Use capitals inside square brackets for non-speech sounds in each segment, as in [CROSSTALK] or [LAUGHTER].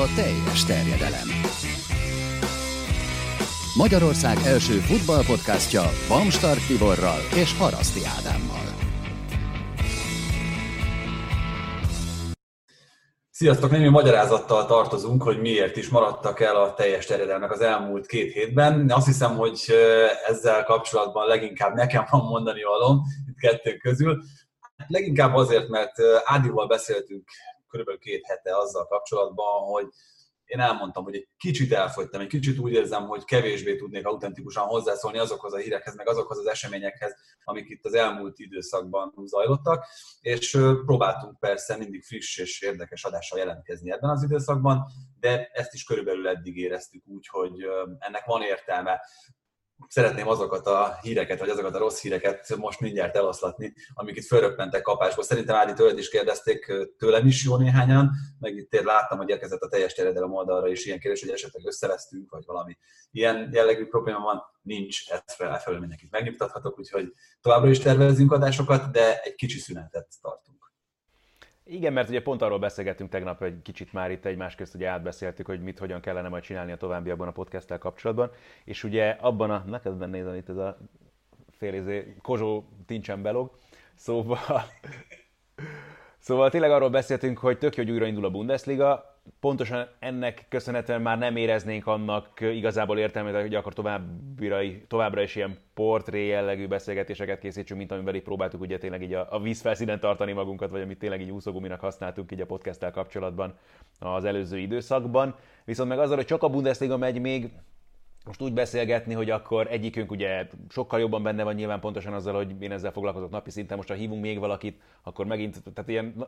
a teljes terjedelem. Magyarország első futballpodcastja Bamstart Tiborral és Haraszti Ádámmal. Sziasztok! Némi magyarázattal tartozunk, hogy miért is maradtak el a teljes terjedelmek az elmúlt két hétben. Azt hiszem, hogy ezzel kapcsolatban leginkább nekem van mondani valóm itt kettők közül. Leginkább azért, mert Ádival beszéltünk körülbelül két hete azzal kapcsolatban, hogy én elmondtam, hogy egy kicsit elfogytam, egy kicsit úgy érzem, hogy kevésbé tudnék autentikusan hozzászólni azokhoz a hírekhez, meg azokhoz az eseményekhez, amik itt az elmúlt időszakban zajlottak, és próbáltunk persze mindig friss és érdekes adással jelentkezni ebben az időszakban, de ezt is körülbelül eddig éreztük úgy, hogy ennek van értelme szeretném azokat a híreket, vagy azokat a rossz híreket most mindjárt eloszlatni, amik itt fölröppentek kapásból. Szerintem Ádi tőled is kérdezték tőlem is jó néhányan, meg itt én láttam, hogy érkezett a teljes terjedelem oldalra is ilyen kérdés, hogy esetleg összevesztünk, vagy valami ilyen jellegű probléma van. Nincs, ezt felfelől mindenkit megnyugtathatok, úgyhogy továbbra is tervezünk adásokat, de egy kicsi szünetet tartunk. Igen, mert ugye pont arról beszélgettünk tegnap, hogy kicsit már itt egymás közt ugye átbeszéltük, hogy mit hogyan kellene majd csinálni a továbbiakban a podcasttel kapcsolatban, és ugye abban a, neked nézni itt ez a fél izé, Kozsó tincsen belog, szóval, [LAUGHS] szóval tényleg arról beszéltünk, hogy tök jó, hogy újra indul a Bundesliga, pontosan ennek köszönhetően már nem éreznénk annak igazából értelmét, hogy akkor továbbra, továbbra is ilyen portré jellegű beszélgetéseket készítsünk, mint amivel itt próbáltuk ugye tényleg így a, a vízfelszínen tartani magunkat, vagy amit tényleg így úszóguminak használtunk így a podcasttel kapcsolatban az előző időszakban. Viszont meg azzal, hogy csak a Bundesliga megy még, most úgy beszélgetni, hogy akkor egyikünk ugye sokkal jobban benne van nyilván pontosan azzal, hogy én ezzel foglalkozok napi szinten, most ha hívunk még valakit, akkor megint, tehát ilyen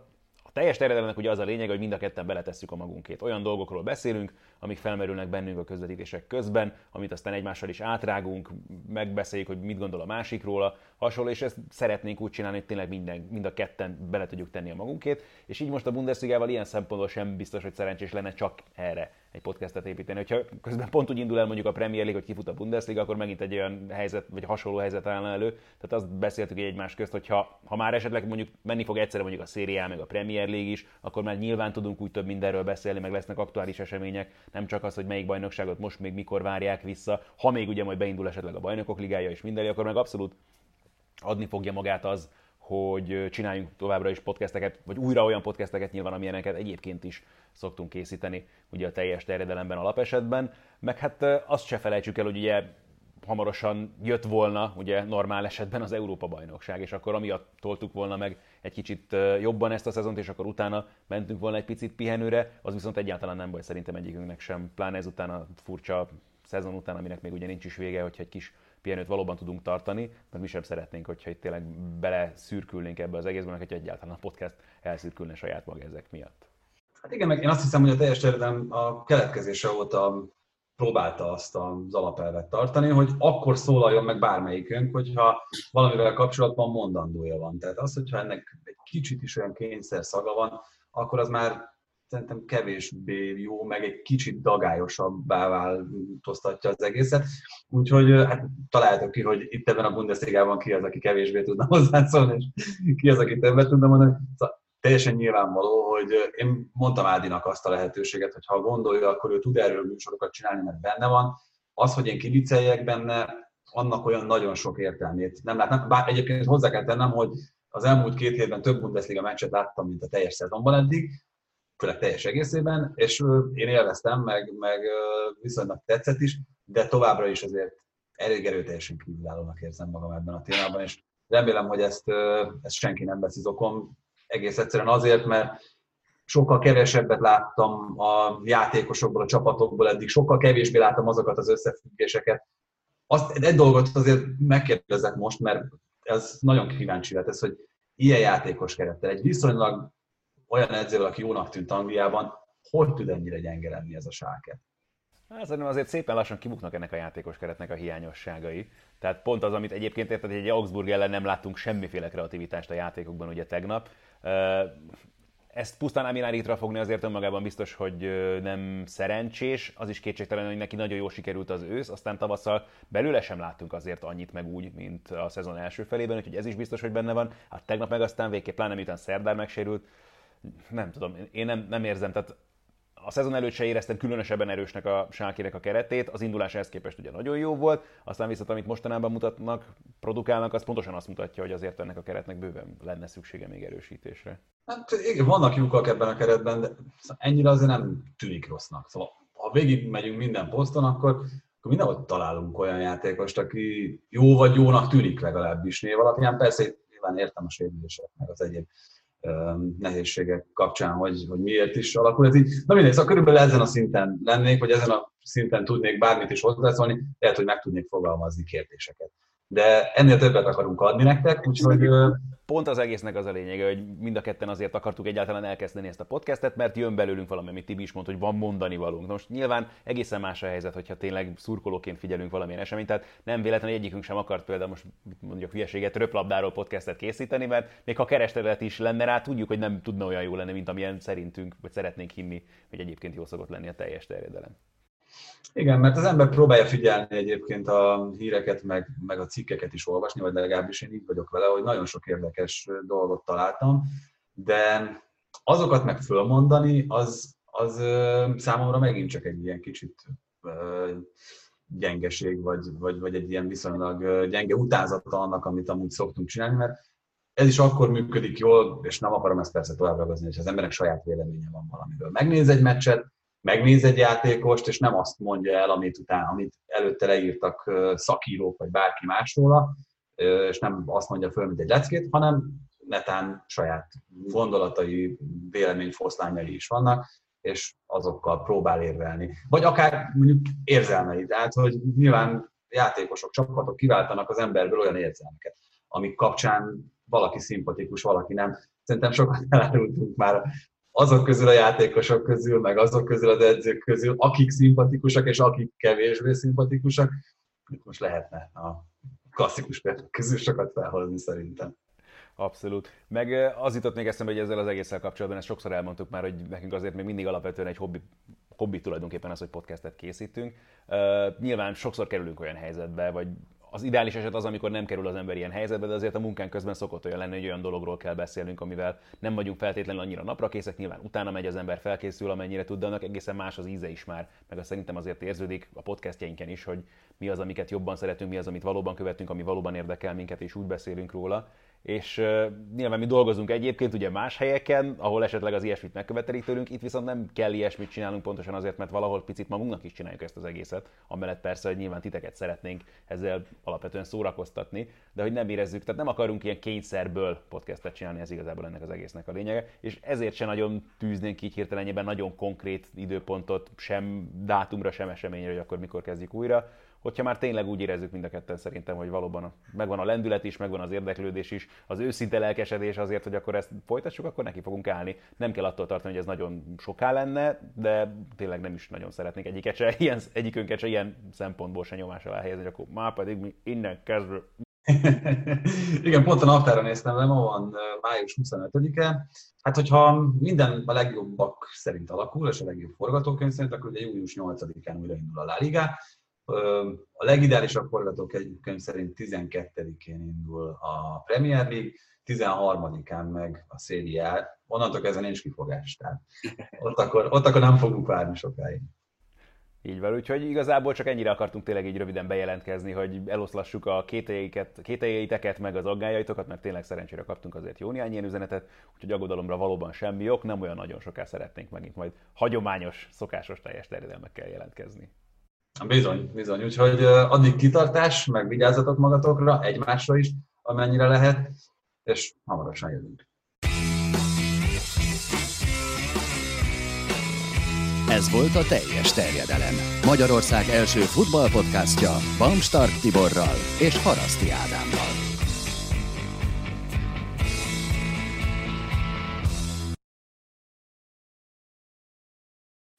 teljes terjedelemnek ugye az a lényeg, hogy mind a ketten beletesszük a magunkét. Olyan dolgokról beszélünk, amik felmerülnek bennünk a közvetítések közben, amit aztán egymással is átrágunk, megbeszéljük, hogy mit gondol a másikról, a hasonló, és ezt szeretnénk úgy csinálni, hogy tényleg minden, mind a ketten bele tudjuk tenni a magunkét, és így most a Bundesligával ilyen szempontból sem biztos, hogy szerencsés lenne csak erre egy podcastet építeni. Hogyha közben pont úgy indul el mondjuk a Premier League, hogy kifut a Bundesliga, akkor megint egy olyan helyzet, vagy hasonló helyzet állna elő. Tehát azt beszéltük egy egymás közt, hogy ha, ha már esetleg mondjuk menni fog egyszerre mondjuk a Serie meg a Premier League is, akkor már nyilván tudunk úgy több mindenről beszélni, meg lesznek aktuális események, nem csak az, hogy melyik bajnokságot most még mikor várják vissza, ha még ugye majd beindul esetleg a bajnokok ligája és minden, akkor meg abszolút adni fogja magát az, hogy csináljunk továbbra is podcasteket, vagy újra olyan podcasteket nyilván, amilyeneket egyébként is szoktunk készíteni, ugye a teljes terjedelemben alapesetben. Meg hát azt se felejtsük el, hogy ugye hamarosan jött volna, ugye normál esetben az Európa-bajnokság, és akkor amiatt toltuk volna meg egy kicsit jobban ezt a szezont, és akkor utána mentünk volna egy picit pihenőre, az viszont egyáltalán nem baj szerintem egyikünknek sem, pláne ezután a furcsa szezon után, aminek még ugye nincs is vége, hogyha egy kis pihenőt valóban tudunk tartani, mert mi sem szeretnénk, hogyha itt tényleg bele szürkülnénk ebbe az egészben, hogy egyáltalán a podcast elszürkülne saját maga ezek miatt. Hát igen, meg én azt hiszem, hogy a teljes területen a keletkezése óta próbálta azt az alapelvet tartani, hogy akkor szólaljon meg bármelyikünk, hogyha valamivel kapcsolatban mondandója van. Tehát az, hogyha ennek egy kicsit is olyan kényszer szaga van, akkor az már szerintem kevésbé jó, meg egy kicsit dagályosabbá változtatja az egészet. Úgyhogy hát találtok ki, hogy itt ebben a Bundesligában ki az, aki kevésbé tudna [LAUGHS] hozzászólni, és ki az, aki többet tudna mondani. Szóval teljesen nyilvánvaló, hogy én mondtam Ádinak azt a lehetőséget, hogy ha gondolja, akkor ő tud erről műsorokat csinálni, mert benne van. Az, hogy én kivicceljek benne, annak olyan nagyon sok értelmét nem látnak. Bár egyébként hozzá kell tennem, hogy az elmúlt két hétben több Bundesliga meccset láttam, mint a teljes szezonban eddig, főleg teljes egészében, és én élveztem, meg, meg viszonylag tetszett is, de továbbra is azért elég erőteljesen kívülállónak érzem magam ebben a témában, és remélem, hogy ezt, ezt senki nem veszi okom, egész egyszerűen azért, mert sokkal kevesebbet láttam a játékosokból, a csapatokból eddig, sokkal kevésbé láttam azokat az összefüggéseket. Azt, egy dolgot azért megkérdezek most, mert ez nagyon kíváncsi lett, ez, hogy ilyen játékos kerettel, egy viszonylag olyan edző, aki jónak tűnt Angliában, hogy tud ennyire gyenge lenni ez a sáke? Hát szerintem azért szépen lassan kibuknak ennek a játékos keretnek a hiányosságai. Tehát pont az, amit egyébként érted, hogy egy Augsburg ellen nem láttunk semmiféle kreativitást a játékokban ugye tegnap. Ezt pusztán Amináritra fogni azért önmagában biztos, hogy nem szerencsés. Az is kétségtelen, hogy neki nagyon jól sikerült az ősz, aztán tavasszal belőle sem láttunk azért annyit meg úgy, mint a szezon első felében, úgyhogy ez is biztos, hogy benne van. Hát tegnap meg aztán végképp, pláne miután Szerdár megsérült, nem tudom, én nem, nem érzem, tehát a szezon előtt se éreztem különösebben erősnek a Sákinek a keretét, az indulás ehhez képest ugye nagyon jó volt, aztán viszont amit mostanában mutatnak, produkálnak, az pontosan azt mutatja, hogy azért ennek a keretnek bőven lenne szüksége még erősítésre. Hát igen, vannak lyukak ebben a keretben, de ennyire azért nem tűnik rossznak. Szóval ha végig megyünk minden poszton, akkor, akkor mindenhol találunk olyan játékost, aki jó vagy jónak tűnik legalábbis név alapján. Persze nyilván értem a sérülések, meg az egyéb nehézségek kapcsán, hogy, hogy miért is alakul ez így. Na mindegy, szóval körülbelül ezen a szinten lennék, vagy ezen a szinten tudnék bármit is hozzászólni, lehet, hogy meg tudnék fogalmazni kérdéseket de ennél többet akarunk adni nektek, úgyhogy... Pont az egésznek az a lényege, hogy mind a ketten azért akartuk egyáltalán elkezdeni ezt a podcastet, mert jön belőlünk valami, amit Tibi is mondta, hogy van mondani valunk. most nyilván egészen más a helyzet, hogyha tényleg szurkolóként figyelünk valamilyen eseményt, tehát nem véletlenül egyikünk sem akart például most mondjuk hülyeséget röplabdáról podcastet készíteni, mert még ha keresletet is lenne rá, tudjuk, hogy nem tudna olyan jó lenni, mint amilyen szerintünk, vagy szeretnénk hinni, hogy egyébként jó szokott lenni a teljes terjedelem. Igen, mert az ember próbálja figyelni egyébként a híreket, meg, meg a cikkeket is olvasni, vagy legalábbis én így vagyok vele, hogy nagyon sok érdekes dolgot találtam, de azokat meg fölmondani, az, az számomra megint csak egy ilyen kicsit gyengeség, vagy, vagy, vagy egy ilyen viszonylag gyenge utázata annak, amit amúgy szoktunk csinálni, mert ez is akkor működik jól, és nem akarom ezt persze tovább hogy az emberek saját véleménye van valamiről. Megnéz egy meccset, megnéz egy játékost, és nem azt mondja el, amit, után, amit előtte leírtak szakírók, vagy bárki más és nem azt mondja föl, mint egy leckét, hanem netán saját gondolatai, véleményfoszlányai is vannak, és azokkal próbál érvelni. Vagy akár mondjuk érzelmei, tehát hogy nyilván játékosok, csapatok kiváltanak az emberből olyan érzelmeket, amik kapcsán valaki szimpatikus, valaki nem. Szerintem sokat [LAUGHS] elárultunk már azok közül a játékosok közül, meg azok közül az edzők közül, akik szimpatikusak és akik kevésbé szimpatikusak, itt most lehetne a klasszikus példák közül sokat felhozni szerintem. Abszolút. Meg az jutott még eszembe, hogy ezzel az egésszel kapcsolatban, ezt sokszor elmondtuk már, hogy nekünk azért még mindig alapvetően egy hobbi, hobbi tulajdonképpen az, hogy podcastet készítünk. Uh, nyilván sokszor kerülünk olyan helyzetbe, vagy az ideális eset az, amikor nem kerül az ember ilyen helyzetbe, de azért a munkánk közben szokott olyan lenni, hogy olyan dologról kell beszélnünk, amivel nem vagyunk feltétlenül annyira napra készek, nyilván utána megy az ember, felkészül, amennyire tud, de annak egészen más az íze is már, meg azt szerintem azért érződik a podcastjeinken is, hogy mi az, amiket jobban szeretünk, mi az, amit valóban követünk, ami valóban érdekel minket, és úgy beszélünk róla és nyilván mi dolgozunk egyébként ugye más helyeken, ahol esetleg az ilyesmit megkövetelik tőlünk, itt viszont nem kell ilyesmit csinálnunk pontosan azért, mert valahol picit magunknak is csináljuk ezt az egészet, amellett persze, hogy nyilván titeket szeretnénk ezzel alapvetően szórakoztatni, de hogy nem érezzük, tehát nem akarunk ilyen kényszerből podcastet csinálni, ez igazából ennek az egésznek a lényege, és ezért se nagyon tűznénk így hirtelenjében nagyon konkrét időpontot, sem dátumra, sem eseményre, hogy akkor mikor kezdjük újra, hogyha már tényleg úgy érezzük mind a ketten szerintem, hogy valóban megvan a lendület is, megvan az érdeklődés is, az őszinte lelkesedés azért, hogy akkor ezt folytassuk, akkor neki fogunk állni. Nem kell attól tartani, hogy ez nagyon soká lenne, de tényleg nem is nagyon szeretnék egyiket se, ilyen, egyikünket se ilyen szempontból se nyomás alá helyezni, hogy akkor már pedig mi innen kezdve [LAUGHS] Igen, pont a naptára néztem le, ma van május 25-e. Hát, hogyha minden a legjobbak szerint alakul, és a legjobb forgatókönyv szerint, akkor ugye július 8-án újra indul a La Liga. A legideálisabb forgatókönyv szerint 12-én indul a Premier League, 13-án meg a A. Onnantól kezdve nincs kifogás, tehát ott akkor, ott akkor nem fogunk várni sokáig. Így van, úgyhogy igazából csak ennyire akartunk tényleg így röviden bejelentkezni, hogy eloszlassuk a kételjeiteket, meg az aggájaitokat, mert tényleg szerencsére kaptunk azért jó néhány ilyen üzenetet, úgyhogy aggodalomra valóban semmi ok, nem olyan nagyon soká szeretnénk megint majd hagyományos, szokásos teljes terjedelmekkel jelentkezni. Bizony, bizony. Úgyhogy addig kitartás, meg vigyázzatok magatokra, egymásra is, amennyire lehet, és hamarosan jövünk. Ez volt a teljes terjedelem. Magyarország első futballpodcastja Bamstart Tiborral és Haraszti Ádámmal.